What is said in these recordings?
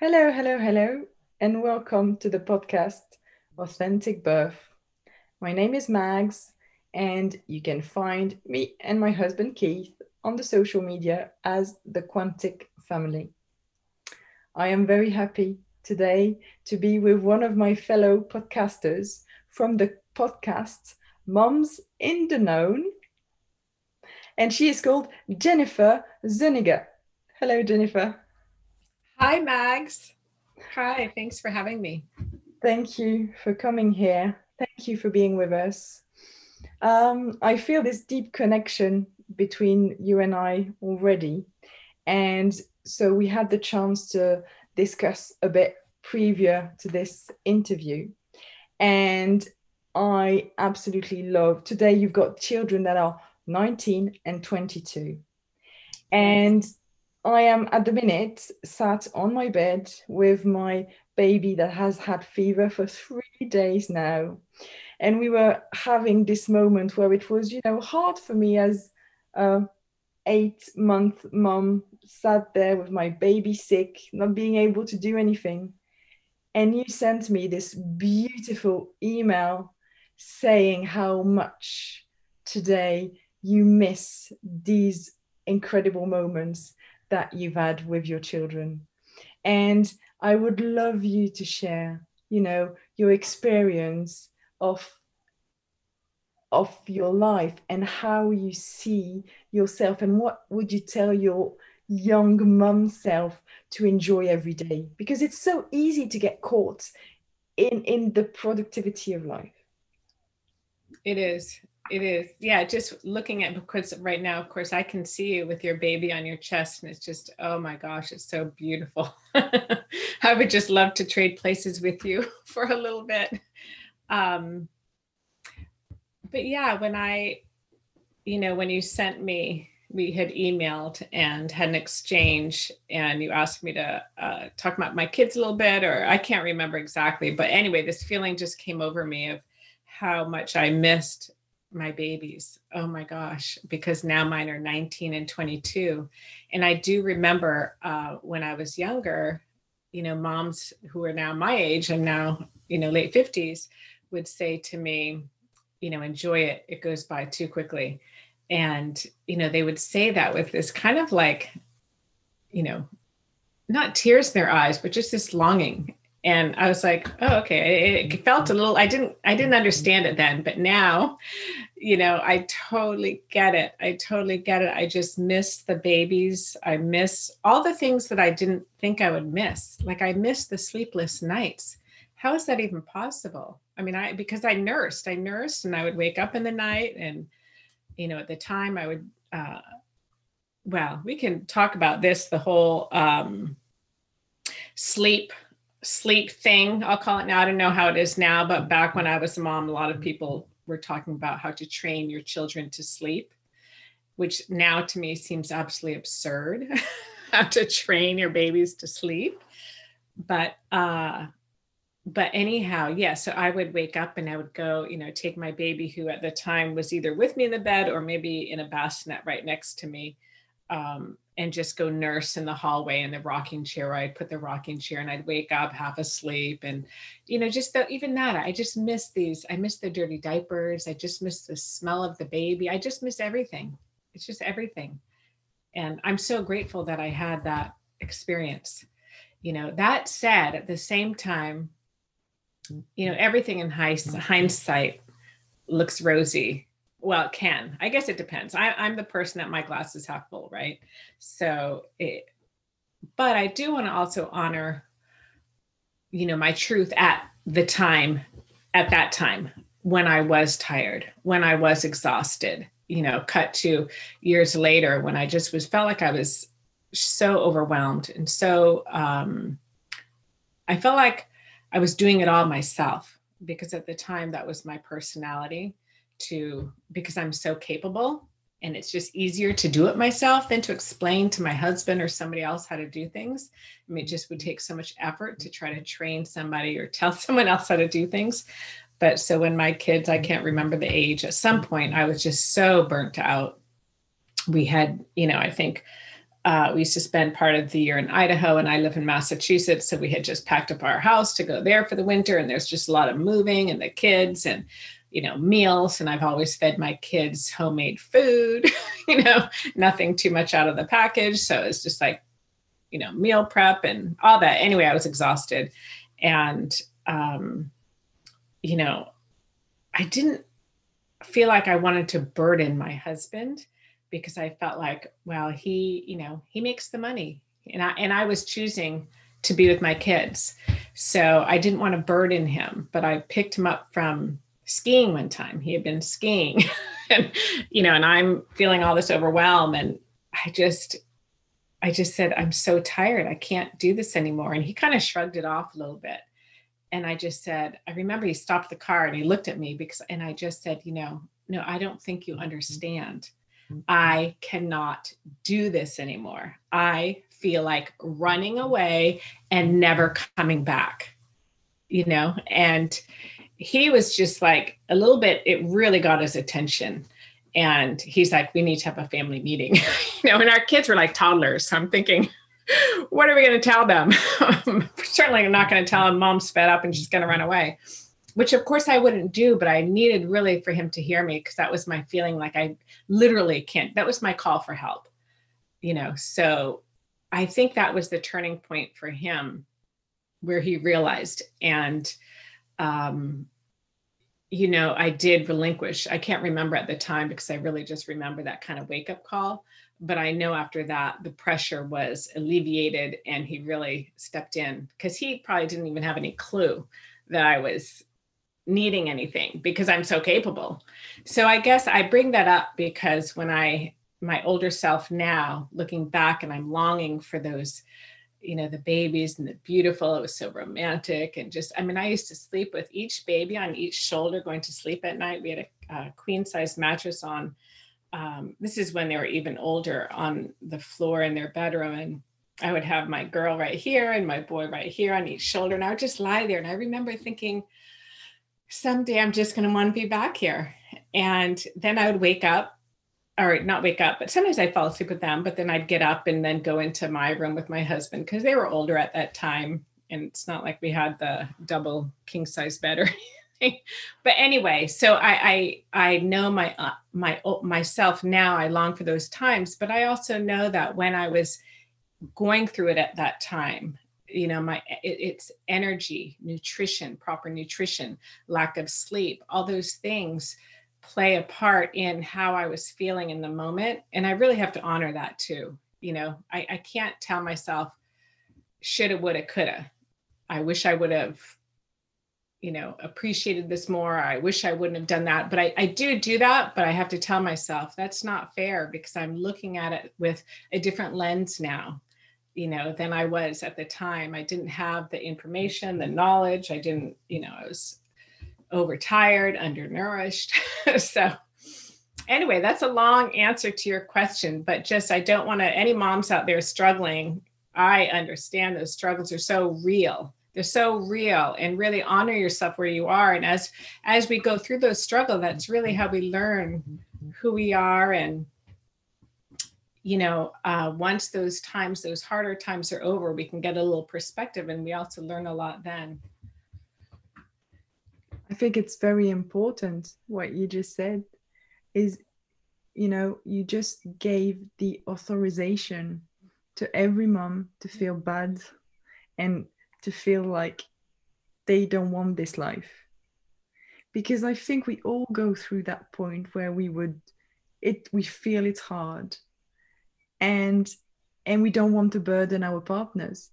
Hello, hello, hello, and welcome to the podcast Authentic Birth. My name is Mags, and you can find me and my husband Keith on the social media as the Quantic Family. I am very happy today to be with one of my fellow podcasters from the podcast Moms in the Know, and she is called Jennifer Zuniga. Hello, Jennifer. Hi, Mags. Hi, thanks for having me. Thank you for coming here. Thank you for being with us. Um, I feel this deep connection between you and I already. And so we had the chance to discuss a bit previous to this interview. And I absolutely love today you've got children that are 19 and 22. And I am at the minute sat on my bed with my baby that has had fever for three days now. And we were having this moment where it was, you know, hard for me as a eight month mom sat there with my baby sick, not being able to do anything. And you sent me this beautiful email saying how much today you miss these incredible moments that you've had with your children. And I would love you to share, you know, your experience of of your life and how you see yourself and what would you tell your young mum self to enjoy every day? Because it's so easy to get caught in in the productivity of life. It is it is. Yeah, just looking at because right now, of course, I can see you with your baby on your chest, and it's just, oh my gosh, it's so beautiful. I would just love to trade places with you for a little bit. Um, but yeah, when I, you know, when you sent me, we had emailed and had an exchange, and you asked me to uh, talk about my kids a little bit, or I can't remember exactly. But anyway, this feeling just came over me of how much I missed my babies. Oh my gosh, because now mine are 19 and 22. And I do remember uh, when I was younger, you know, moms who are now my age and now, you know, late 50s would say to me, you know, enjoy it. It goes by too quickly. And, you know, they would say that with this kind of like, you know, not tears in their eyes, but just this longing and i was like oh okay. It, felt a little i didn't i didn't understand it then but now you know i totally get it. I totally get it. I just miss the babies. I miss all the things that i didn't think i would miss. Like i miss the sleepless nights. How is that even possible? I mean i because i nursed. I nursed and i would wake up in the night and you know at the time i would uh well we can talk about this the whole um sleep sleep thing. I'll call it now. I don't know how it is now, but back when I was a mom, a lot of people were talking about how to train your children to sleep, which now to me seems absolutely absurd. how to train your babies to sleep. But uh but anyhow, yeah, so I would wake up and I would go, you know, take my baby who at the time was either with me in the bed or maybe in a bassinet right next to me. Um, and just go nurse in the hallway in the rocking chair. I'd put the rocking chair and I'd wake up half asleep. And, you know, just the, even that, I just miss these. I miss the dirty diapers. I just miss the smell of the baby. I just miss everything. It's just everything. And I'm so grateful that I had that experience. You know, that said, at the same time, you know, everything in hindsight looks rosy well it can. I guess it depends. I, i'm the person that my glass is half full right? So it but i do want to also honor you know my truth at the time at that time when i was tired when i was exhausted you know cut to years later when i just was felt like i was so overwhelmed and so um i felt like i was doing it all myself because at the time that was my personality to because I'm so capable and it's just easier to do it myself than to explain to my husband or somebody else how to do things. I mean, it just would take so much effort to try to train somebody or tell someone else how to do things. But so when my kids, I can't remember the age, at some point I was just so burnt out. We had, you know, I think uh, we used to spend part of the year in Idaho, and I live in Massachusetts. So we had just packed up our house to go there for the winter, and there's just a lot of moving and the kids and you know meals. And I've always fed my kids homemade food, you know, nothing too much out of the package. So it's just like, you know, meal prep and all that. Anyway, I was exhausted, and um, you know, I didn't feel like I wanted to burden my husband because I felt like, well, he, you know, he makes the money. And I and I was choosing to be with my kids. So I didn't want to burden him, but I picked him up from skiing one time. He had been skiing. and you know, and I'm feeling all this overwhelm and I just I just said, I'm so tired. I can't do this anymore. And he kind of shrugged it off a little bit. And I just said, I remember he stopped the car and he looked at me because, and I just said, you know, no, I don't think you understand. I cannot do this anymore. I feel like running away and never coming back, you know? And he was just like a little bit, it really got his attention. And he's like, we need to have a family meeting, you know, and our kids were like toddlers. So I'm thinking, what are we going to tell them? Certainly, I'm not going to tell them mom's fed up and she's going to run away which of course I wouldn't do, but I needed really for him to hear me because that was my feeling like I literally can't. That was my call for help, you know. So I think that was the turning point for him where he realized. And, um, you know, I did relinquish. I can't remember at the time because I really just remember that kind of wake up call. But I know after that, the pressure was alleviated and he really stepped in because he probably didn't even have any clue that I was needing anything because I'm so capable. So I guess I bring that up because when I, my older self now, looking back and I'm longing for those, you know, the babies and the beautiful, it was so romantic. And just, I mean, I used to sleep with each baby on each shoulder going to sleep at night. We had a, a queen size mattress on. Um, this is when they were even older on the floor in their bedroom. And I would have my girl right here and my boy right here on each shoulder. And I would just lie there. And I remember thinking, someday I'm just going to want to be back here. And then I would wake up, or not wake up, but sometimes I'd fall asleep with them. But then I'd get up and then go into my room with my husband because they were older at that time. And it's not like we had the double king size bed or anything. But anyway, so I I, I know my uh, my myself now. I long for those times, but I also know that when I was going through it at that time you know my it, it's energy nutrition proper nutrition lack of sleep all those things play a part in how i was feeling in the moment and i really have to honor that too you know? I, I can't tell myself shoulda woulda coulda. I wish i would have you know appreciated this more. I wish i wouldn't have done that. But I, I do do that but i have to tell myself that's not fair because i'm looking at it with a different lens now you know than i was at the time. I didn't have the information the knowledge. I didn't you know i was overtired undernourished so anyway that's a long answer to your question but just i don't want to any moms out there struggling i understand those struggles are so real they're so real and really honor yourself where you are and as as we go through those struggles that's really how we learn who we are and you know, uh, once those times, those harder times are over, we can get a little perspective and we also learn a lot then. I think it's very important what you just said is, you know, you just gave the authorization to every mom to feel bad and to feel like they don't want this life. Because I think we all go through that point where we would, it, we feel it's hard and and we don't want to burden our partners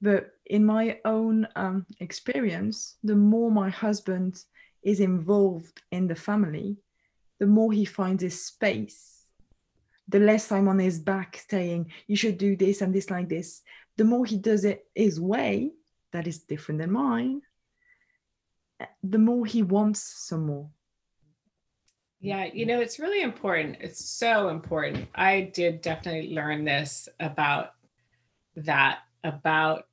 but in my own um, experience the more my husband is involved in the family the more he finds his space the less i'm on his back saying you should do this and this like this the more he does it his way that is different than mine the more he wants some more yeah, you know, it's really important. It's so important. I did definitely learn this about that, about,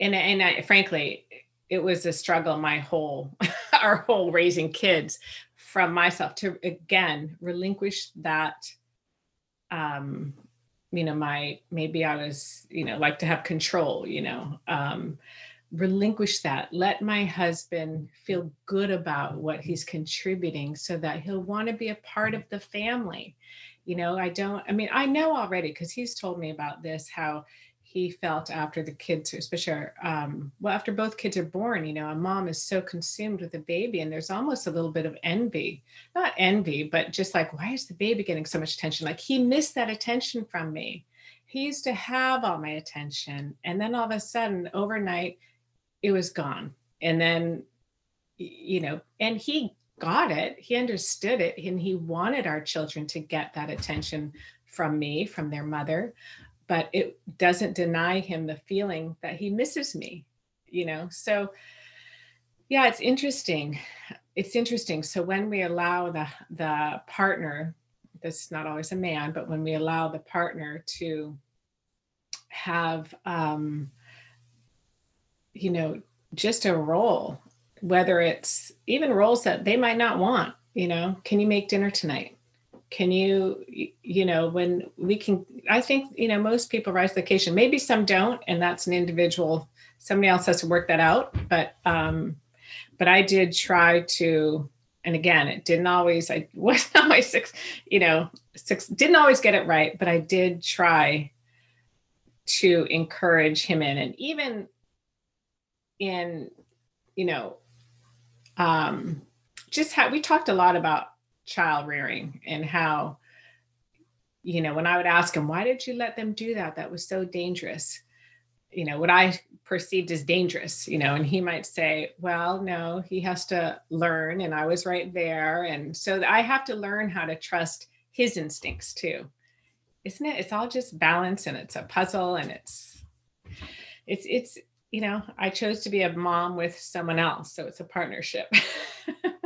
and, and I, frankly, it was a struggle my whole, our whole raising kids from myself to again relinquish that um, you know my maybe i was you know like to have control you know um relinquish that. Let my husband feel good about what he's contributing so that he'll want to be a part of the family. You know i don't i mean i know already because he's told me about this how he felt after the kids especially um, well after both kids are born you know a mom is so consumed with the baby and there's almost a little bit of envy not envy but just like why is the baby getting so much attention like he missed that attention from me he used to have all my attention and then all of a sudden overnight it was gone. And then, you know, and he got it, he understood it, and he wanted our children to get that attention from me, from their mother. But it doesn't deny him the feeling that he misses me, you know? So, yeah, it's interesting. It's interesting. So when we allow the the partner, this is not always a man, but when we allow the partner to have um, you know, just a role, whether it's even roles that they might not want, you know, can you make dinner tonight? Can you, you know, when we can, I think, you know, most people rise to the occasion. Maybe some don't, and that's an individual, somebody else has to work that out. But, um, but I did try to, and again, it didn't always, I wasn't always six, you know, six, didn't always get it right, but I did try to encourage him in. And even in you know um just how we talked a lot about child rearing and how you know when i would ask him why did you let them do that that was so dangerous you know what i perceived as dangerous you know and he might say well no he has to learn and i was right there and so i have to learn how to trust his instincts too isn't it it's all just balance and it's a puzzle and it's it's it's you know, I chose to be a mom with someone else. So it's a partnership.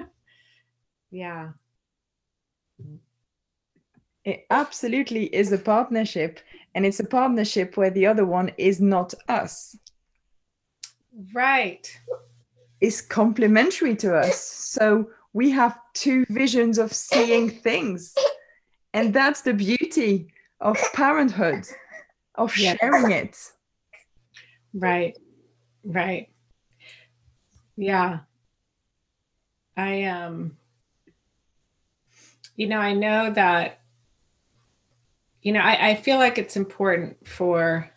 yeah. It absolutely is a partnership. And it's a partnership where the other one is not us. Right. Is complementary to us. So we have two visions of seeing things. And that's the beauty of parenthood, of yes. sharing it. Right. Right. Yeah. I um you know, I know that you know, I, I feel like it's important for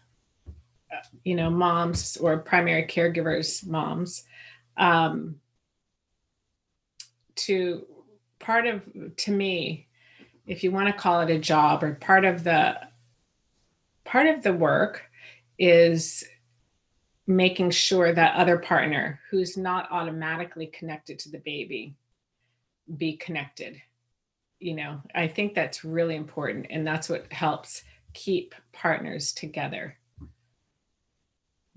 you know, moms or primary caregivers, moms, um, to part of to me, if you want to call it a job or part of the part of the work is making sure that other partner who's not automatically connected to the baby be connected you know i think that's really important and that's what helps keep partners together.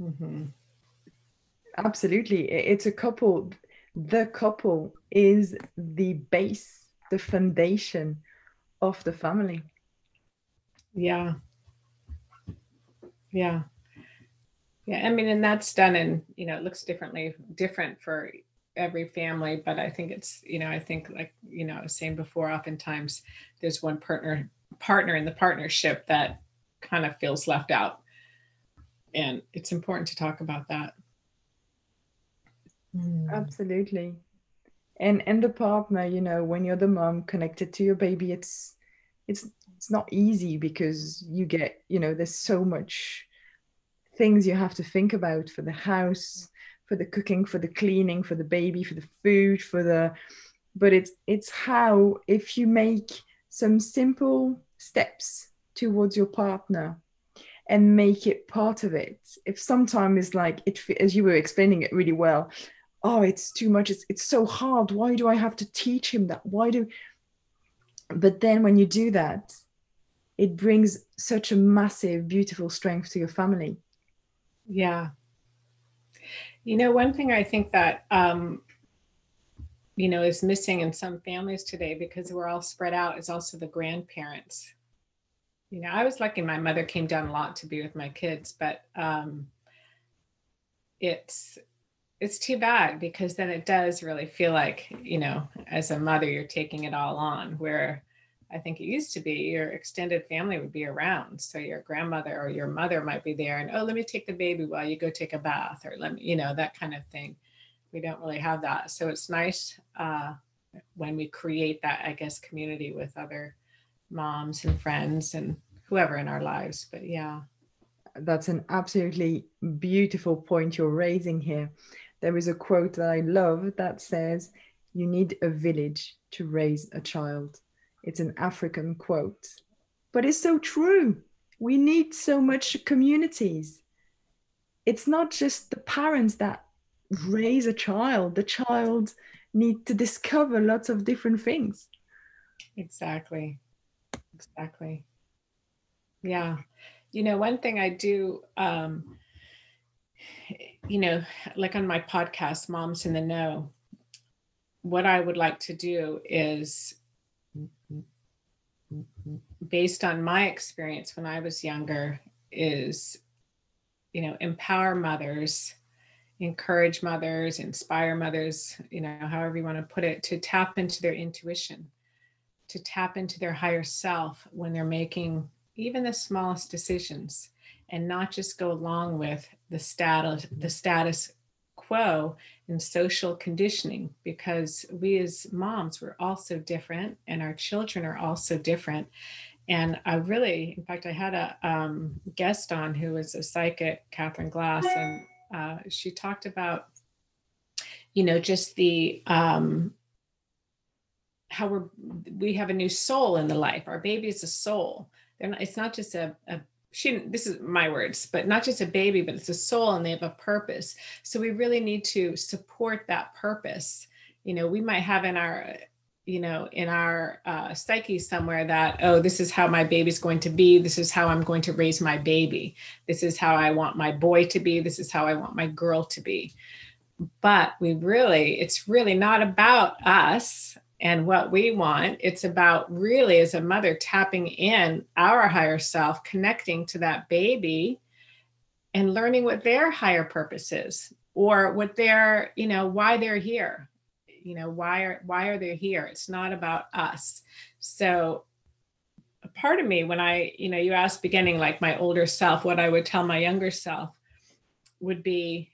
Mm-hmm. absolutely. It's a couple the couple is the base the foundation of the family. Yeah. Yeah. Yeah, I mean, and that's done and you know, it looks differently, different for every family, but I think it's, you know, I think like, you know, I was saying before, oftentimes there's one partner partner in the partnership that kind of feels left out. And it's important to talk about that. Hmm. Absolutely. And and the partner, you know, when you're the mom connected to your baby, it's it's it's not easy because you get, you know, there's so much things you have to think about for the house for the cooking for the cleaning for the baby for the food for the but it's it's how if you make some simple steps towards your partner and make it part of it if sometimes like it as you were explaining it really well oh it's too much it's, it's so hard why do i have to teach him that why do but then when you do that it brings such a massive beautiful strength to your family yeah. You know, one thing I think that, um, you know, is missing in some families today because we're all spread out is also the grandparents. You know, I was lucky my mother came down a lot to be with my kids, but um, it's it's too bad because then it does really feel like, you know, as a mother, you're taking it all on where I think it used to be your extended family would be around. So your grandmother or your mother might be there and, oh, let me take the baby while you go take a bath or let me, you know, that kind of thing. We don't really have that. So it's nice uh, when we create that, I guess, community with other moms and friends and whoever in our lives. But yeah. That's an absolutely beautiful point you're raising here. There is a quote that I love that says, You need a village to raise a child. It's an African quote, but it's so true. We need so much communities. It's not just the parents that raise a child, the child need to discover lots of different things. Exactly. Exactly. Yeah. You know, one thing I do, um, you know, like on my podcast, Moms in the Know, what I would like to do is based on my experience when I was younger, is you know, empower mothers, encourage mothers, inspire mothers, you know, however you want to put it, to tap into their intuition, to tap into their higher self when they're making even the smallest decisions and not just go along with the status the status quo in social conditioning because we as moms we're also different and our children are also different and i really in fact i had a um, guest on who was a psychic catherine glass and uh, she talked about you know just the um, how we're we have a new soul in the life. Our baby is a soul. They're not, it's not just a, a she this is my words but not just a baby but it's a soul and they have a purpose. So we really need to support that purpose. You know we might have in our you know in our uh, psyche somewhere that oh this is how my baby's going to be this is how i'm going to raise my baby this is how i want my boy to be this is how i want my girl to be but we really it's really not about us and what we want. It's about really, as a mother, tapping in our higher self, connecting to that baby and learning what their higher purpose is or what their, you know, why they're here. You know, why are why are they here? It's not about us. So a part of me, when I, you know, you asked beginning like my older self, what I would tell my younger self would be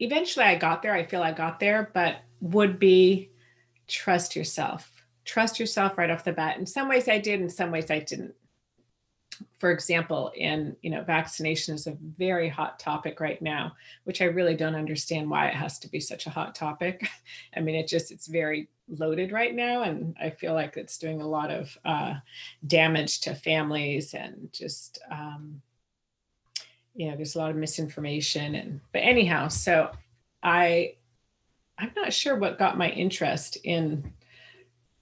eventually I got there. I feel I got there, but would be trust yourself. Trust yourself right off the bat. In some ways I did, in some ways I didn't. For example, in you know, vaccination is a very hot topic right now, which I really don't understand why it has to be such a hot topic. I mean, it just it's very loaded right now, and I feel like it's doing a lot of uh, damage to families and just um, you know, there's a lot of misinformation and but anyhow, so I I'm not sure what got my interest in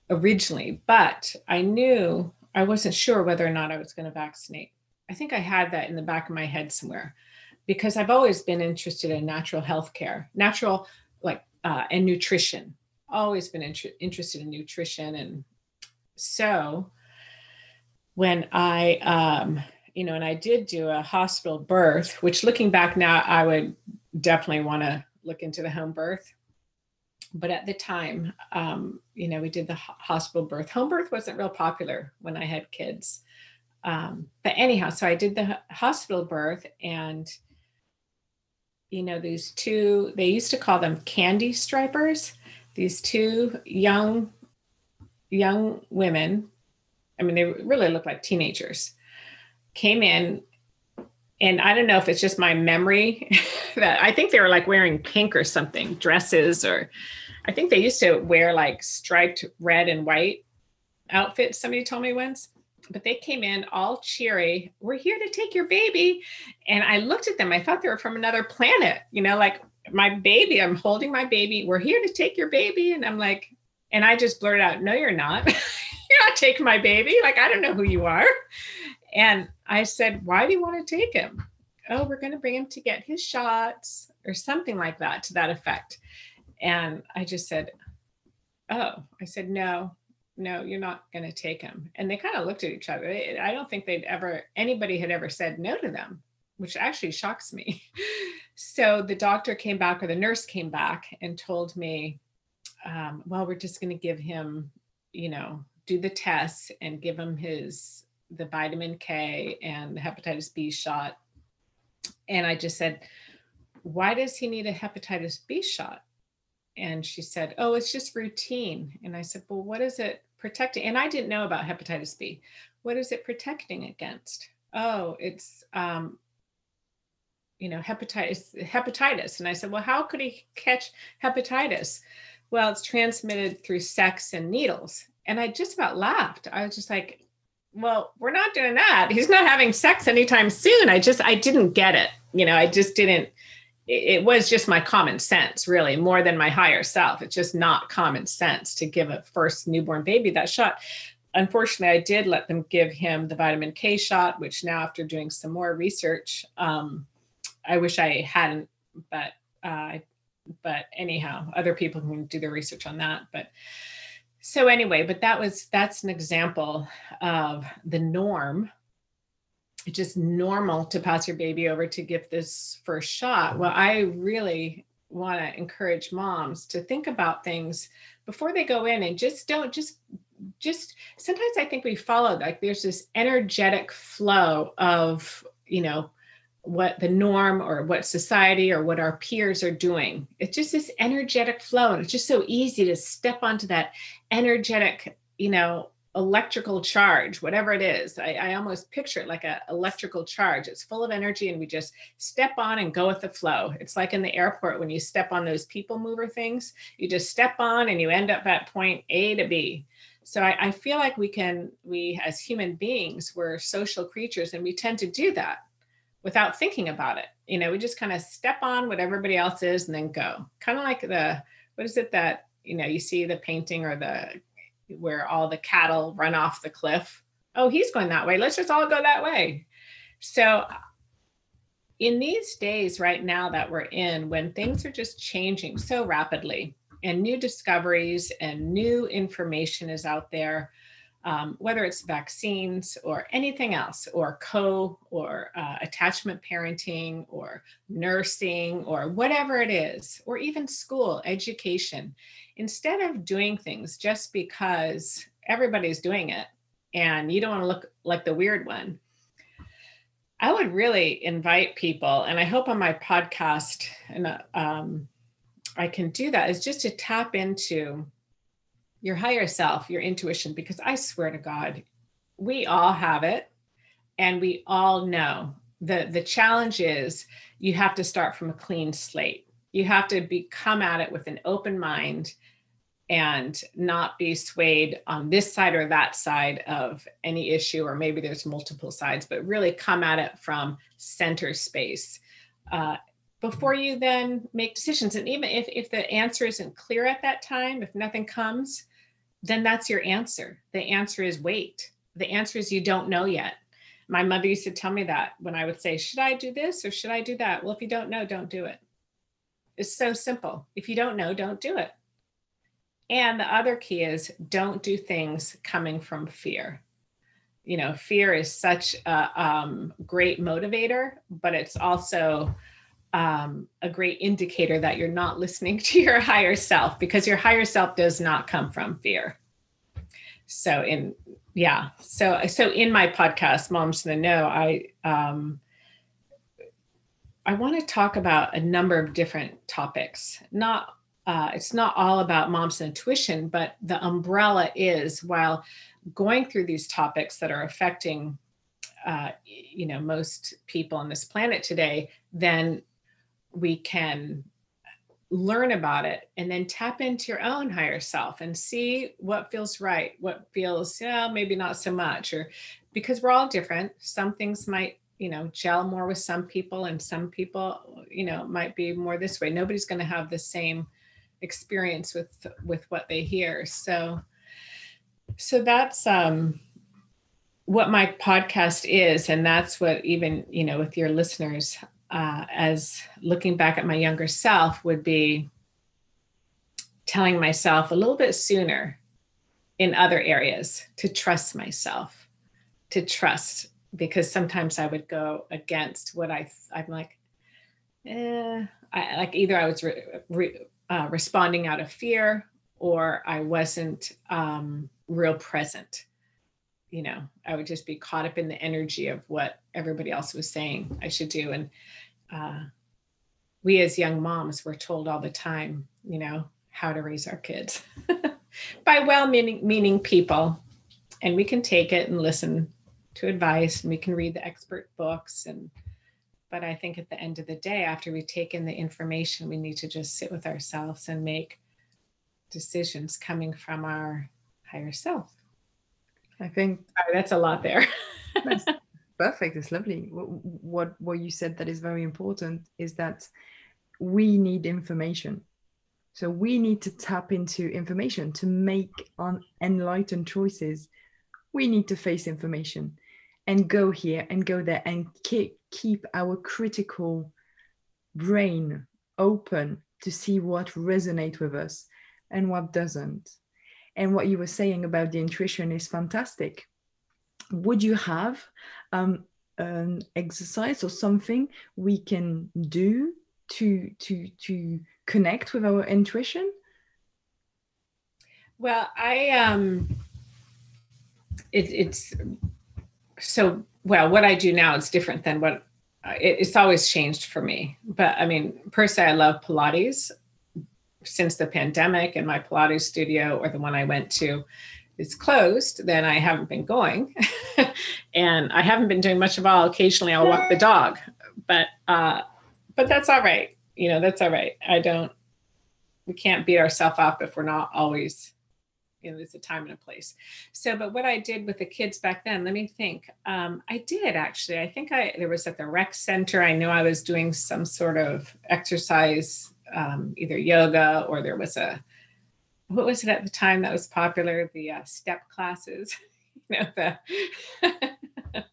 originally, but I knew I wasn't sure whether or not I was going to vaccinate. I think I had that in the back of my head somewhere because I've always been interested in natural health care, natural like uh, and nutrition. Always been int- interested in nutrition, and so when I, um, you know, and I did do a hospital birth, which looking back now, I would definitely want to look into the home birth but at the time, um, you know, we did the hospital birth. Home birth wasn't real popular when I had kids. Um, but anyhow, so I did the hospital birth, and you know, these two, they used to call them candy stripers. These two young, young women, I mean, they really looked like teenagers, came in and I don't know if it's just my memory that I think they were like wearing pink or something, dresses, or I think they used to wear like striped red and white outfits. Somebody told me once, but they came in all cheery. We're here to take your baby. And I looked at them, I thought they were from another planet, you know, like my baby, I'm holding my baby. We're here to take your baby. And I'm like, and I just blurted out, no, you're not. you're not taking my baby. Like, I don't know who you are. And I said, Why do you want to take him? Oh, we're going to bring him to get his shots or something like that to that effect. And I just said, Oh, I said, No, no, you're not going to take him. And they kind of looked at each other. I don't think they'd ever, anybody had ever said no to them, which actually shocks me. so the doctor came back or the nurse came back and told me, um, well, we're just going to give him, you know, do the tests and give him his the vitamin K and the hepatitis B shot. And I just said, why does he need a hepatitis B shot? And she said, oh, it's just routine. And I said, well, what is it protecting? And I didn't know about hepatitis B. What is it protecting against? Oh, it's um, you know, hepatitis, hepatitis. And I said, well, how could he catch hepatitis? Well, it's transmitted through sex and needles. And I just about laughed. I was just like, well, we're not doing that. He's not having sex anytime soon. I just, I didn't get it. You know, I just didn't, it, was just my common sense, really, more than my higher self. It's just not common sense to give a first newborn baby that shot. Unfortunately, I did let them give him the vitamin K shot, which now, after doing some more research, um, I wish I hadn't, but uh, but anyhow, other people can do their research on that. But so anyway, but that was that's an example of the norm. It's just normal to pass your baby over to give this first shot. Mm-hmm. Well, I really want to encourage moms to think about things before they go in and just don't just just sometimes I think we follow like there's this energetic flow of you know what the norm or what society or what our peers are doing. It's just this energetic flow. And it's just so easy to step onto that energetic, you know, electrical charge, whatever it is. I, I almost picture it like an electrical charge. It's full of energy and we just step on and go with the flow. It's like in the airport when you step on those people mover things, you just step on and you end up at point A to B. So I, I feel like we can, we as human beings, we're social creatures and we tend to do that without thinking about it. You know, we just kind of step on what everybody else is and then go. Kind of like the what is it that, you know, you see the painting or the where all the cattle run off the cliff. Oh, he's going that way. Let's just all go that way. So in these days right now that we're in when things are just changing so rapidly and new discoveries and new information is out there um, whether it's vaccines or anything else, or co or uh, attachment parenting or nursing or whatever it is, or even school education, instead of doing things just because everybody's doing it and you don't want to look like the weird one, I would really invite people, and I hope on my podcast, and um, I can do that, is just to tap into your higher self, your intuition, because I swear to God, we all have it and we all know. The, the challenge is you have to start from a clean slate. You have to be come at it with an open mind and not be swayed on this side or that side of any issue, or maybe there's multiple sides, but really come at it from center space. Uh, before you then make decisions. And even if, if the answer isn't clear at that time, if nothing comes, then that's your answer. The answer is wait. The answer is you don't know yet. My mother used to tell me that when I would say, Should I do this or should I do that? Well, if you don't know, don't do it. It's so simple. If you don't know, don't do it. And the other key is don't do things coming from fear. You know, fear is such a um, great motivator, but it's also um, a great indicator that you're not listening to your higher self because your higher self does not come from fear. So in yeah, so so in my podcast, Moms in the Know, I um, I want to talk about a number of different topics. Not uh, it's not all about mom's intuition, but the umbrella is while going through these topics that are affecting uh, you know most people on this planet today, then we can learn about it and then tap into your own higher self and see what feels right what feels yeah maybe not so much or because we're all different. Some things might you know gel more with some people and some people you know might be more this way. Nobody's going to have the same experience with with what they hear. So so that's um what my podcast is. And that's what even you know with your listeners uh, as looking back at my younger self would be telling myself a little bit sooner in other areas to trust myself to trust because sometimes i would go against what i i'm like eh, I, like either i was re, re, uh, responding out of fear or I wasn't um, real present. You know, I would just be caught up in the energy of what everybody else was saying I should do. And uh, we as young moms were told all the time, you know, how to raise our kids by well meaning meaning people. And we can take it and listen to advice and we can read the expert books and but I think at the end of the day, after we've taken the information, we need to just sit with ourselves and make decisions coming from our higher self. I think Sorry, that's a lot there. Perfect. It's lovely. What what you said that is very important is that we need information. So we need to tap into information to make on enlightened choices. We need to face information and go here and go there and keep keep our critical brain open to see what resonate with us and what doesn't. And what you were saying about the intuition is fantastic. Would you have um, an exercise or something we can do to to to connect with our intuition? Well, I um, it, it's so well. What I do now is different than what it, it's always changed for me. But I mean, personally, I love Pilates since the pandemic and my Pilates studio or the one I went to is closed, then I haven't been going. and I haven't been doing much of all. Occasionally I'll walk the dog. But uh but that's all right. You know, that's all right. I don't we can't beat ourselves up if we're not always you know there's a time and a place so but what i did with the kids back then let me think um, i did actually i think i there was at the rec center i knew i was doing some sort of exercise um, either yoga or there was a what was it at the time that was popular? The uh, step classes you know the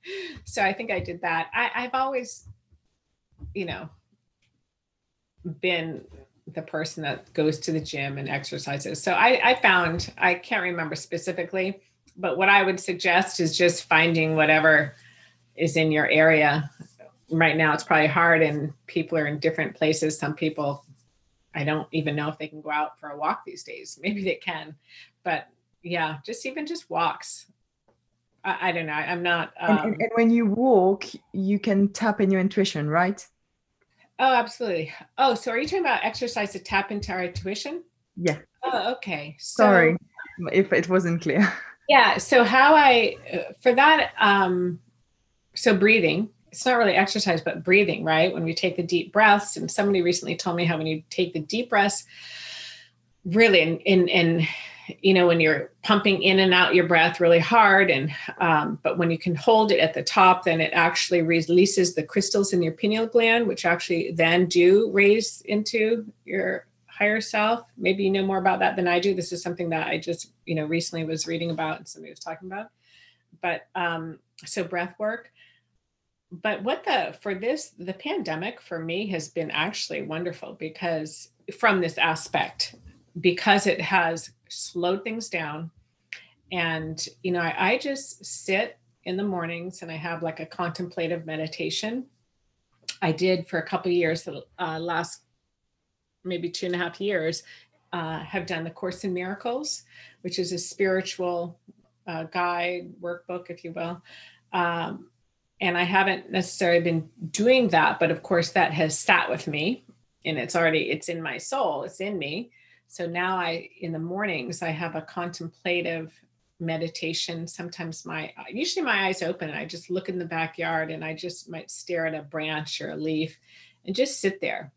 so i think i did that. I, i've always you know been the person that goes to the gym and exercises. So I, I found i can't remember specifically but what i would suggest is just finding whatever is in your area. Right now it's probably hard and people are in different places. Some people I don't even know if they can go out for a walk these days. Maybe they can, but yeah, just even just walks. I, I don't know. I'm not. Um, and, and, and, when you walk, you can tap in your intuition, right? Oh, absolutely. Oh, so are you talking about exercise to tap into our intuition? Yeah. Oh, okay. So, Sorry if it wasn't clear. Yeah. So how I uh, for that um so breathing it's not really exercise, but breathing, right? When we take the deep breaths, and somebody recently told me how when you take the deep breaths, really, and in, in, in, you know, when you're pumping in and out your breath really hard, and um, but when you can hold it at the top, then it actually releases the crystals in your pineal gland, which actually then do raise into your higher self. Maybe you know more about that than I do. This is something that I just, you know, recently was reading about and somebody was talking about. But um, so breath work but what the for this the pandemic for me has been actually wonderful because from this aspect because it has slowed things down. And you know I, I, just sit in the mornings and i have like a contemplative meditation. I did for a couple years the uh, last maybe two and a half years uh, have done the course in miracles which is a spiritual uh, guide workbook if you will. Um, and I haven't necessarily been doing that, but of course that has sat with me and it's already it's in my soul, it's in me. So now I in the mornings I have a contemplative meditation. Sometimes my usually my eyes open and I just look in the backyard and I just might stare at a branch or a leaf and just sit there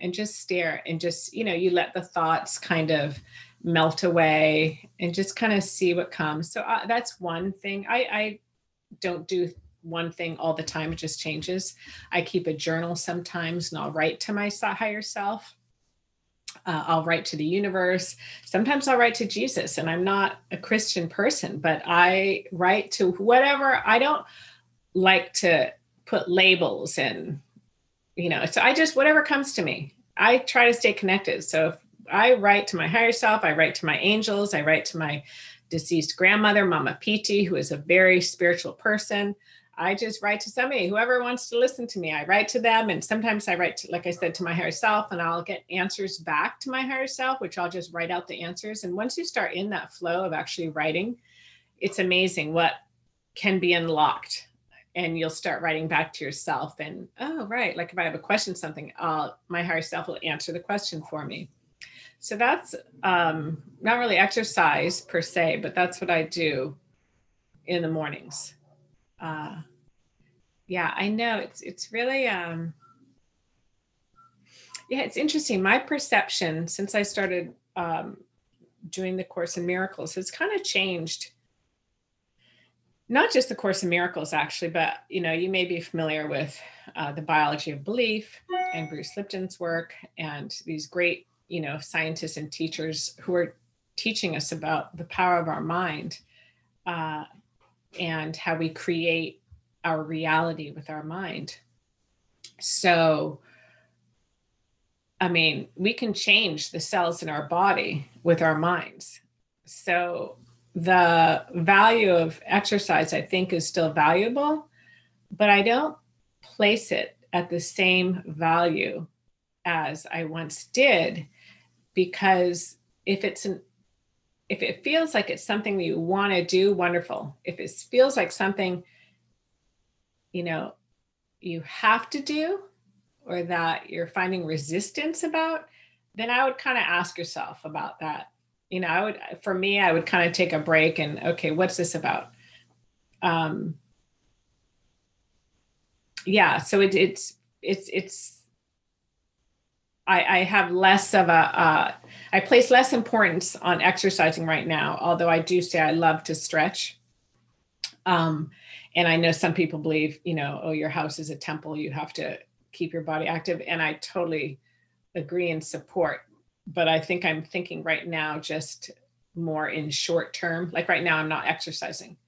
and just stare and just you know you let the thoughts kind of melt away and just kind of see what comes so uh, that's one thing i i don't do one thing all the time, it just changes. I keep a journal sometimes and I'll write to my higher self. Uh, I'll write to the universe. Sometimes I'll write to Jesus, and I'm not a Christian person, but I write to whatever. I don't like to put labels and, you know, so I just, whatever comes to me, I try to stay connected. So if I write to my higher self, I write to my angels, I write to my deceased grandmother, Mama Piti, who is a very spiritual person. I just write to somebody, whoever wants to listen to me, I write to them. And sometimes I write, to, like I said, to my higher self, and I'll get answers back to my higher self, which I'll just write out the answers. And once you start in that flow of actually writing, it's amazing what can be unlocked. And you'll start writing back to yourself. And oh, right. Like if I have a question, something, uh, my higher self will answer the question for me. So that's um, not really exercise per se, but that's what I do in the mornings uh, yeah, I know it's it's really um, yeah, it's interesting. My perception since I started um, doing the Course in Miracles has kind of changed. Not just the Course in Miracles, actually, but you know, you may be familiar with uh, the biology of belief and Bruce Lipton's work, and these great, you know, scientists and teachers who are teaching us about the power of our mind. Uh, and how we create our reality with our mind. So, I mean, we can change the cells in our body with our minds. So, the value of exercise, I think, is still valuable, but I don't place it at the same value as I once did because if it's an if it feels like it's something that you want to do, wonderful. If it feels like something, you know, you have to do or that you're finding resistance about, then I would kind of ask yourself about that. You know, I would, for me, I would kind of take a break and, okay, what's this about? Um, yeah, so it, it's, it's, it's, I, I have less of a, uh, I place less importance on exercising right now, although I do say I love to stretch. Um, and I know some people believe, you know, oh, your house is a temple, you have to keep your body active. And I totally agree and support. But I think I'm thinking right now just more in short term. Like right now, I'm not exercising.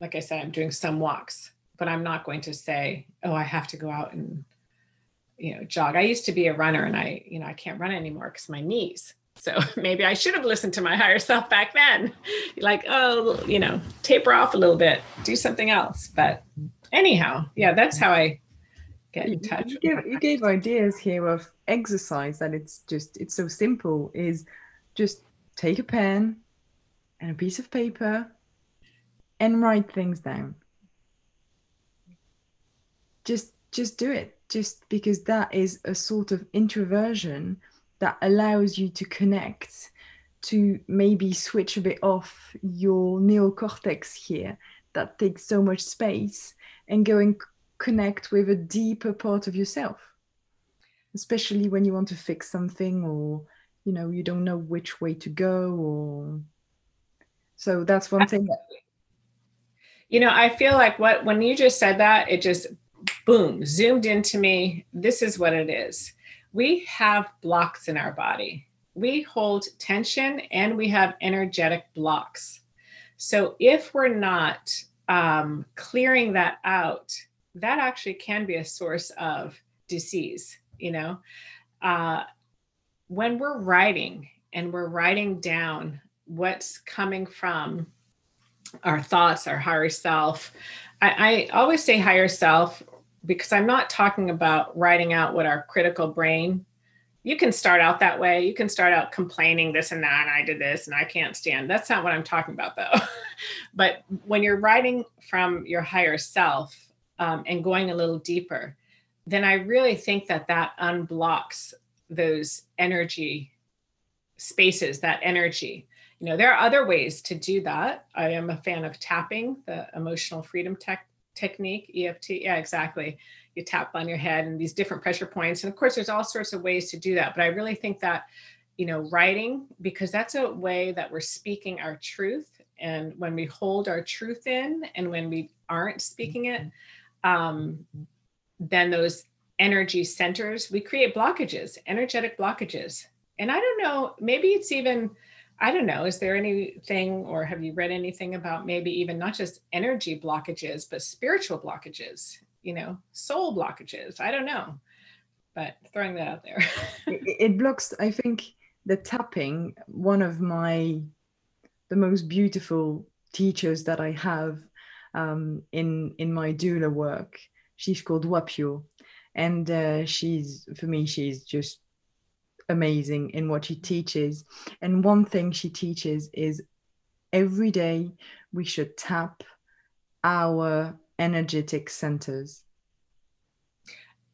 Like I said, I'm doing some walks, but I'm not going to say, oh, I have to go out and you know jog i used to be a runner and i you know i can't run anymore because my knees so maybe i should have listened to my higher self back then. Like oh you know taper off a little bit do something else. But anyhow yeah that's how i get in touch you, gave, you gave ideas here of exercise that it's just it's so simple is just take a pen and a piece of paper and write things down. Just just do it. Just because that is a sort of introversion that allows you to connect to maybe switch a bit off your neocortex here that takes so much space and go and connect with a deeper part of yourself especially when you want to fix something or you know you don't know which way to go or so that's one thing that you know i feel like what when you just said that it just boom, zoomed into me. This is what it is. We have blocks in our body. We hold tension and we have energetic blocks. So if we're not um, clearing that out, that actually can be a source of disease. You know, uh, when we're writing and we're writing down what's coming from our thoughts, our higher self, I, I always say higher self because I'm not talking about writing out what our critical brain. You can start out that way. You can start out complaining this and that, and I did this and I can't stand. That's not what I'm talking about, though. but when you're writing from your higher self um, and going a little deeper, then I really think that that unblocks those energy spaces, that energy you know there are other ways to do that i am a fan of tapping the emotional freedom tech technique EFT yeah exactly. You tap on your head and these different pressure points and of course there's all sorts of ways to do that but i really think that you know writing because that's a way that we're speaking our truth and when we hold our truth in and when we aren't speaking it um, then those energy centers we create blockages energetic blockages. And i don't know maybe it's even I don't know, is there anything or have you read anything about maybe even not just energy blockages, but spiritual blockages, you know, soul blockages? I don't know, but throwing that out there. it, blocks, I think, the tapping, one of my, the most beautiful teachers that I have um, in in my doula work. She's called Whapio, and uh, she's for me she's just amazing in what she teaches. And one thing she teaches is every day we should tap our energetic centers.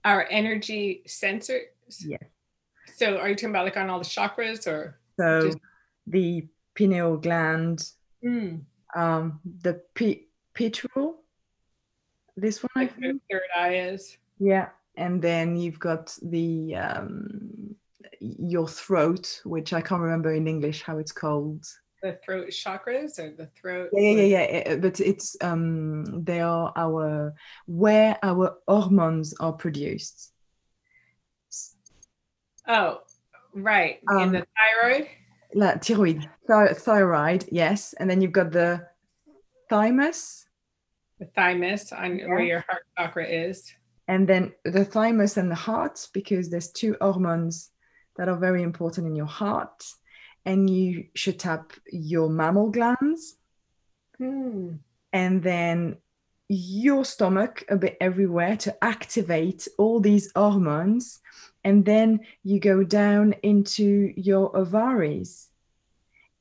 Our energy sensors. Yes. So are you talking about like on all the chakras or? So just... the pineal gland, mm. um, the p- petrol, this one like I think. third eye is. Yeah, and then you've got the um, your throat, which I can't remember in English how it's called. The throat chakras or the throat? Yeah, yeah, yeah, yeah. But it's um, they are our where our hormones are produced. Oh, right. Um, in the thyroid. La thyroid, Th- thyroid, yes, and then you've got the thymus. The thymus on yeah. where your heart chakra is. And then the thymus and the heart, because there's two hormones that are very important in your heart. And you should tap your mammal glands. Hmm. And then your stomach a bit everywhere to activate all these hormones. And then you go down into your ovaries.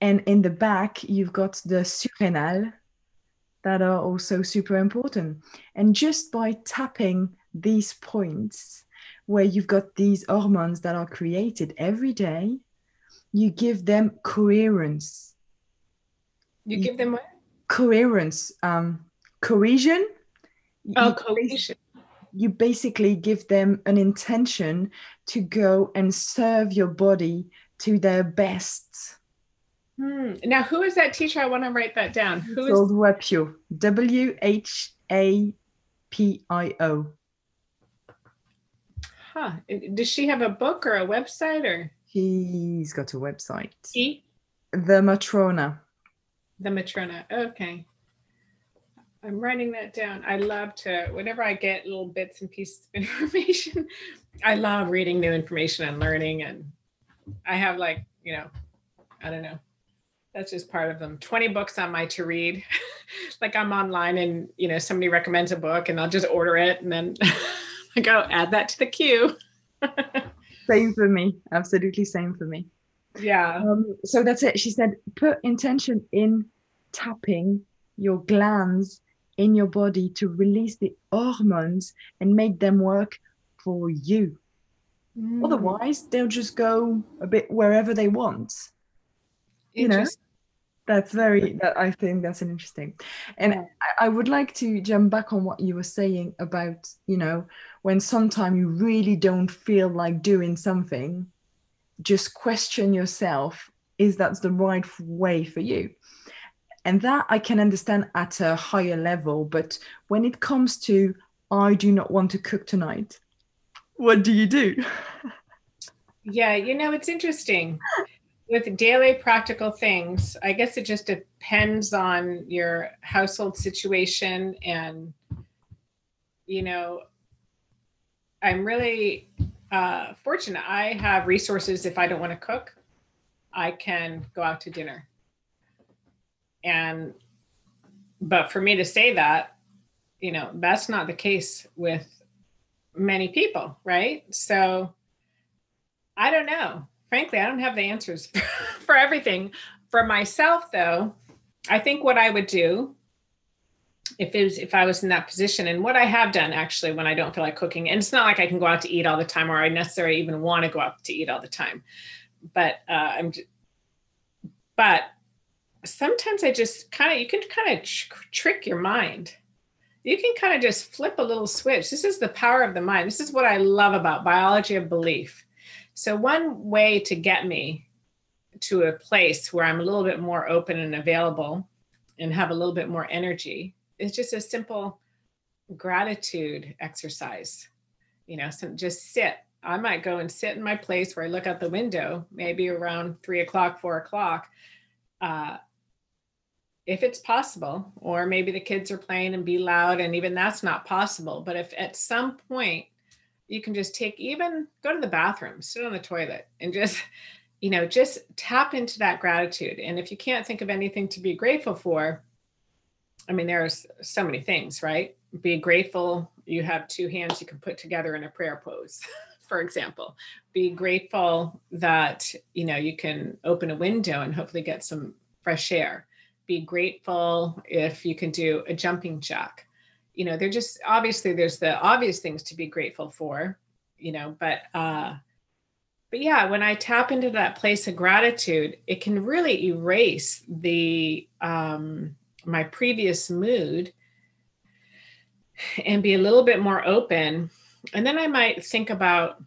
And in the back, you've got the surrénal that are also super important. And just by tapping these points where you've got these hormones that are created every day, you give them coherence. You give them what? Coherence, um, cohesion. Oh, you cohesion. You basically give them an intention to go and serve your body to their best. Hmm. Now, who is that teacher? I want to write that down. Who it's is Whapio? W H A P I O. Huh. Does she have a book or a website or? He's got a website. He? The Matrona. The Matrona. Okay. I'm writing that down. I love to, whenever I get little bits and pieces of information, I love reading new information and learning. And I have like, you know, I don't know. That's just part of them. 20 books on my to read. like I'm online and, you know, somebody recommends a book and I'll just order it and then I go add that to the queue. same for me. Absolutely same for me. Yeah. Um, so that's it. She said, put intention in tapping your glands in your body to release the hormones and make them work for you. Mm. Otherwise, they'll just go a bit wherever they want. You know, that's very. That I think that's an interesting, and yeah. I, I would like to jump back on what you were saying about you know when sometimes you really don't feel like doing something, just question yourself is that the right way for you? And that I can understand at a higher level. But when it comes to, I do not want to cook tonight, what do you do? Yeah, you know, it's interesting. With daily practical things, I guess it just depends on your household situation and, you know, I'm really uh, fortunate. I have resources if I don't want to cook, I can go out to dinner. And, but for me to say that, you know, that's not the case with many people, right? So I don't know. Frankly, I don't have the answers for everything. For myself, though, I think what I would do if it was if I was in that position. And what I have done actually when I don't feel like cooking and it's not like I can go out to eat all the time or I necessarily even want to go out to eat all the time but uh, I'm but sometimes I just kind of you can kind of tr- trick your mind. You can kind of just flip a little switch. This is the power of the mind. This is what I love about biology of belief. So one way to get me to a place where I'm a little bit more open and available and have a little bit more energy it's just a simple gratitude exercise. You know, so just sit. I might go and sit in my place where I look out the window, maybe around three o'clock, four o'clock, uh, if it's possible. Or maybe the kids are playing and be loud, and even that's not possible. But if at some point you can just take, even go to the bathroom, sit on the toilet, and just, you know, just tap into that gratitude. And if you can't think of anything to be grateful for, I mean, there's so many things, right? Be grateful you have two hands you can put together in a prayer pose, for example. Be grateful that, you know, you can open a window and hopefully get some fresh air. Be grateful if you can do a jumping jack. You know, they're just obviously there's the obvious things to be grateful for, you know, but uh but yeah, when I tap into that place of gratitude, it can really erase the um my previous mood and be a little bit more open. And then I might think about,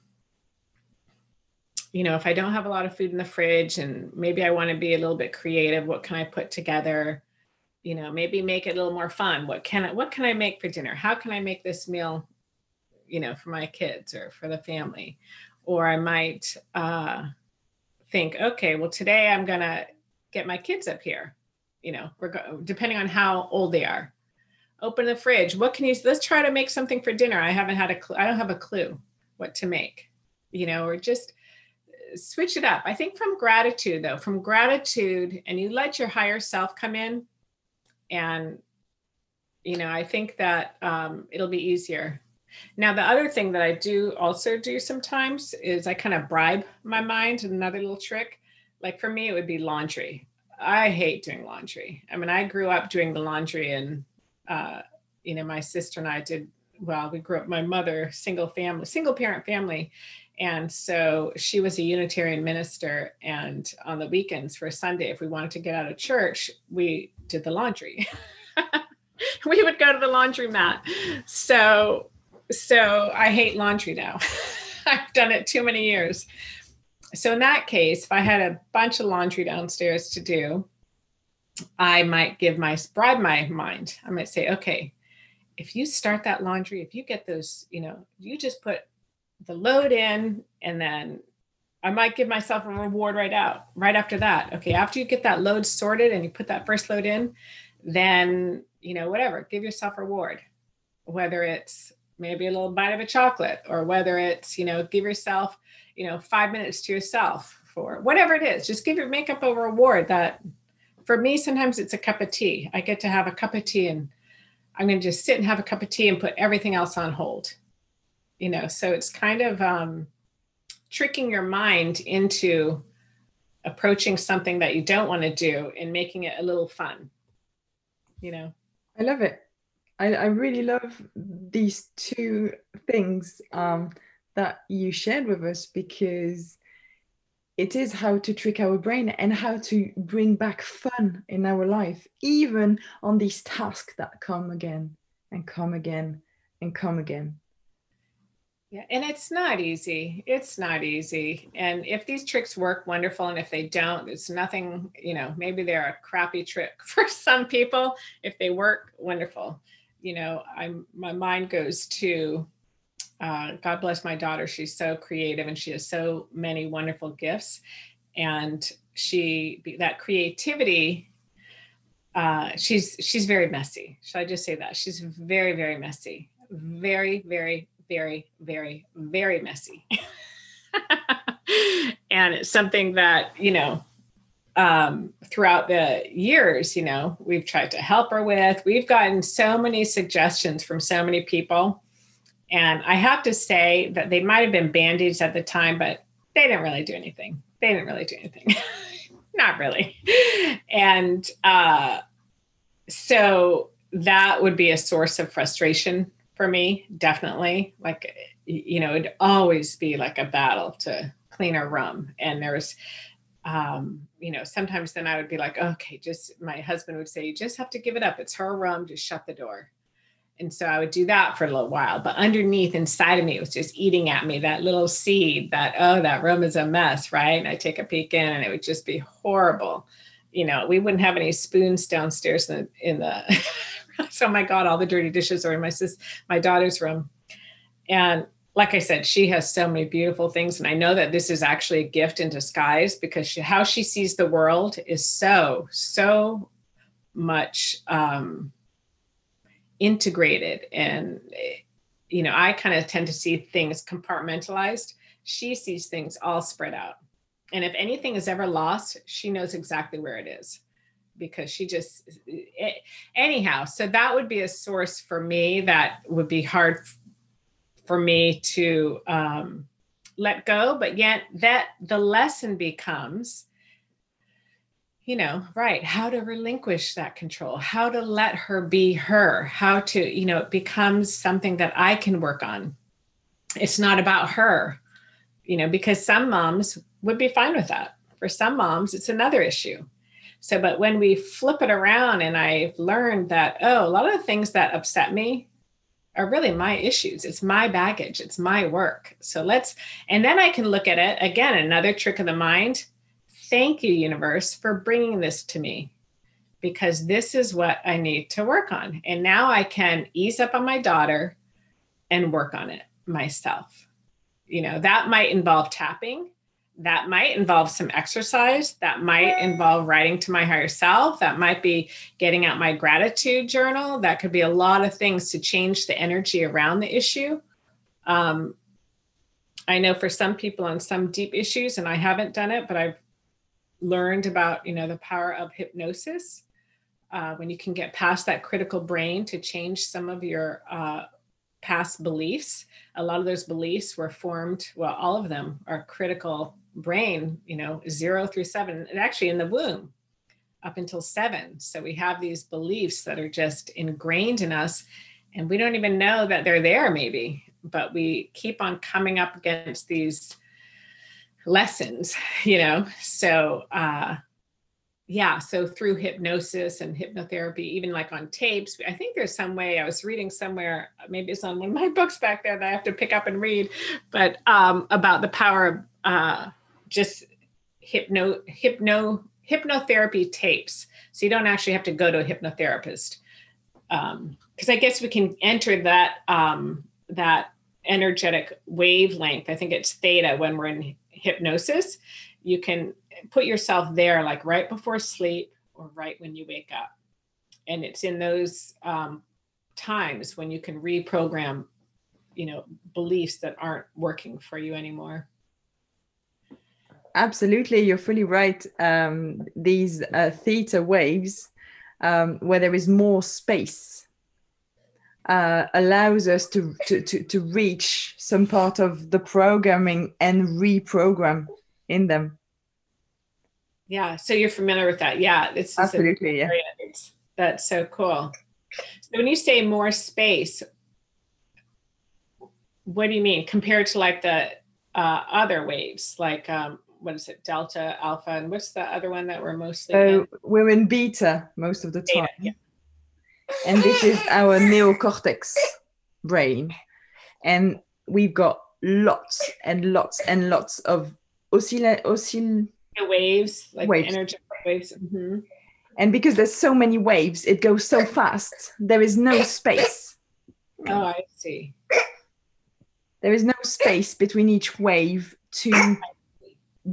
you know, if I don't have a lot of food in the fridge and maybe I want to be a little bit creative, what can I put together? You know, maybe make it a little more fun. What can I what can I make for dinner? How can I make this meal, you know, for my kids or for the family? Or I might uh think, okay, well today I'm gonna get my kids up here you know, depending on how old they are. Open the fridge. What can you? Let's try to make something for dinner. I haven't had a clue. I don't have a clue what to make. You know, or just uh, switch it up. I think from gratitude though, from gratitude, and you let your higher self come in, and you know, I think that um, it'll be easier. Now, the other thing that I do also do sometimes is I kind of bribe my mind. Another little trick. Like for me, it would be laundry. I hate doing laundry. I mean, I grew up doing the laundry, and uh, you know, my sister and I did. Well, we grew up. My mother, single family, single parent family, and so she was a Unitarian minister. And on the weekends for Sunday, if we wanted to get out of church, we did the laundry. we would go to the laundromat. So, so I hate laundry now. I've done it too many years so in that case, if I had a bunch of laundry downstairs to do, I might give my bribe my mind. I might say, okay, if you start that laundry, if you get those, you know, you just put the load in and then I might give myself a reward right out, right after that. Okay, after you get that load sorted and you put that first load in, then, you know, whatever, give yourself a reward, whether it's maybe a little bite of a chocolate or whether it's, you know, give yourself you know, five minutes to yourself for whatever it is. Just give your makeup a reward that for me, sometimes it's a cup of tea. I get to have a cup of tea and I'm going to just sit and have a cup of tea and put everything else on hold. You know, so it's kind of um, tricking your mind into approaching something that you don't want to do and making it a little fun. You know, I love it. I, I really love these two things. Um, that you shared with us because it is how to trick our brain and how to bring back fun in our life, even on these tasks that come again and come again and come again. Yeah, and it's not easy. It's not easy. And if these tricks work, wonderful. And if they don't, it's nothing, you know, maybe they're a crappy trick for some people. If they work, wonderful. You know, I'm my mind goes to uh, God bless my daughter. She's so creative and she has so many wonderful gifts. And she, that creativity, uh, she's she's very messy. Should I just say that? She's very, very messy. Very, very, very, very, very messy. and it's something that, you know, um, throughout the years, you know, we've tried to help her with. We've gotten so many suggestions from so many people and I have to say that they might have been band-aids at the time, but they didn't really do anything. They didn't really do anything. Not really. And uh, so that would be a source of frustration for me, definitely. Like, you know, it'd always be like a battle to clean her room. And there's, um, you know, sometimes then I would be like, okay, just my husband would say, you just have to give it up. It's her room. Just shut the door. And so I would do that for a little while. But underneath, inside of me, it was just eating at me that little seed that, oh, that room is a mess, right? And I take a peek in and it would just be horrible. You know, we wouldn't have any spoons downstairs in the, in the so my God, all the dirty dishes are in my sis, my daughter's room. And like I said, she has so many beautiful things. And I know that this is actually a gift in disguise because she, how she sees the world is so, so much um, integrated and you know i kind of tend to see things compartmentalized. She sees things all spread out. And if anything is ever lost she knows exactly where it is because she just it, anyhow so that would be a source for me that would be hard for me to um, let go. But yet that the lesson becomes you know right how to relinquish that control how to let her be her how to you know it becomes something that i can work on. It's not about her you know because some moms would be fine with that. For some moms it's another issue. So but when we flip it around and i've learned that oh a lot of the things that upset me are really my issues. It's my baggage. It's my work. So let's and then i can look at it again another trick of the mind Thank you, universe, for bringing this to me because this is what I need to work on. And now I can ease up on my daughter and work on it myself. You know, that might involve tapping, that might involve some exercise, that might involve writing to my higher self, that might be getting out my gratitude journal. That could be a lot of things to change the energy around the issue. Um, I know for some people on some deep issues, and I haven't done it, but I've learned about you know the power of hypnosis uh, when you can get past that critical brain to change some of your uh, past beliefs. A lot of those beliefs were formed well all of them are critical brain you know zero through seven and actually in the womb up until seven. So we have these beliefs that are just ingrained in us and we don't even know that they're there maybe but we keep on coming up against these lessons you know? So uh yeah so through hypnosis and hypnotherapy even like on tapes i think there's some way i was reading somewhere maybe it's on one of my books back there that i have to pick up and read but um about the power of uh just hypno hypno hypnotherapy tapes. So you don't actually have to go to a hypnotherapist um because i guess we can enter that um that energetic wavelength. I think it's theta when we're in hypnosis, you can put yourself there like right before sleep or right when you wake up. And it's in those um, times when you can reprogram, you know, beliefs that aren't working for you anymore. Absolutely, you're fully right. Um, these uh, theta waves, um, where there is more space uh, allows us to, to, to, to reach some part of the programming and reprogram in them. Yeah, so you're familiar with that. Yeah, it's absolutely yeah. That's so cool. So when you say more space, what do you mean compared to like the uh, other waves, like um, what is it, delta, alpha, and what's the other one that we're mostly? So in? we're in beta most of the time. Beta, yeah and this is our neocortex brain. And we've got lots and lots and lots of oscill oscill waves like waves. energetic waves. Mm-hmm. and because there's so many waves it goes so fast. There is no space. Oh i see. There is no space between each wave to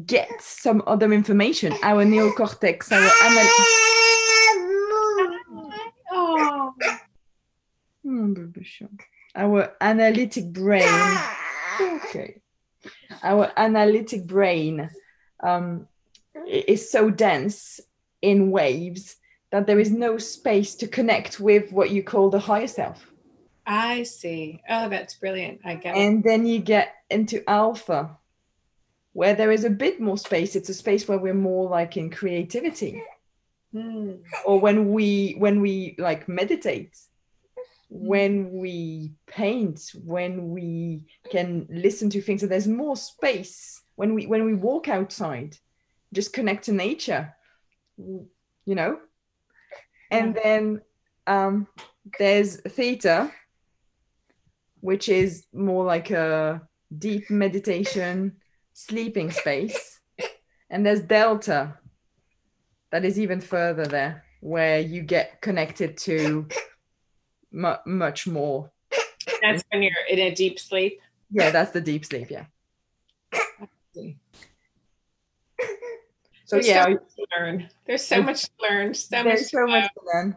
get some other information. Our neocortex our anal- Our analytic brain. Okay. Our analytic brain um, is so dense in waves that there is no space to connect with what you call the higher self. I see. Oh, that's brilliant. I get and it. then you get into alpha, where there is a bit more space. It's a space where we're more like in creativity. Mm. Or when we when we like meditate when we paint when we can listen to things so there's more space. When we when we walk outside just connect to nature you know? And then um there's theta which is more like a deep meditation sleeping space. And there's delta that is even further there where you get connected to mu- much more. That's when you're in a deep sleep. Yeah, that's the deep sleep. Yeah. So There's yeah, so learn. There's so much to learn. So There's much so much to learn.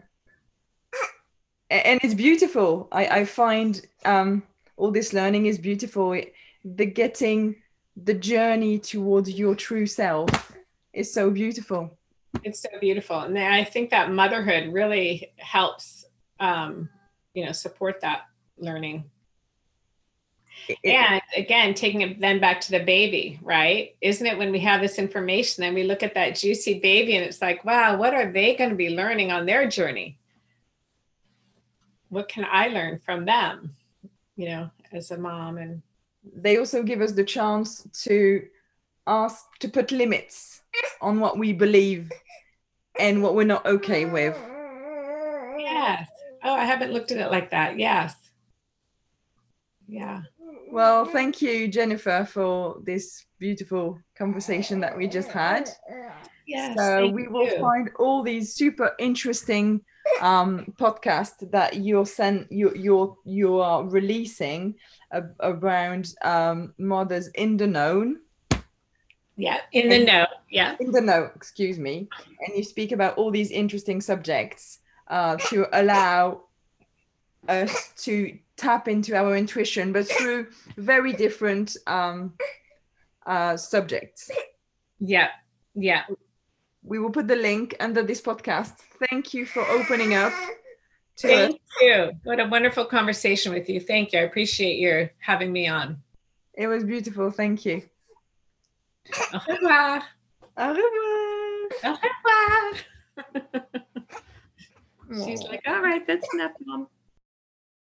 And it's beautiful. I, I find um, all this learning is beautiful. The getting the journey towards your true self is so beautiful. it's so beautiful and i think that motherhood really helps um you know support that learning. It- and again taking it then back to the baby right? Isn't it when we have this information then we look at that juicy baby and it's like wow what are they going to be learning on their journey? What can i learn from them you know as a mom? And they also give us the chance to ask to put limits on what we believe and what we're not okay with. Oh i haven't looked at it like that. Yes. Yeah. Well, thank you, Jennifer, for this beautiful conversation that we just had. yes so we will you. find all these super interesting um, podcasts that you're sent you you're you are releasing a- around um, mothers in the known. Yeah in the know yeah. In the know excuse me. And you speak about all these interesting subjects uh, to allow us to tap into our intuition but through very different um, uh, subjects yeah yeah we will put the link under this podcast thank you for opening up to us. Thank you. What a wonderful conversation with you. Thank you. I appreciate your having me on. it was beautiful thank you Au revoir. au revoir Au revoir. She's like, all right, that's enough, mom.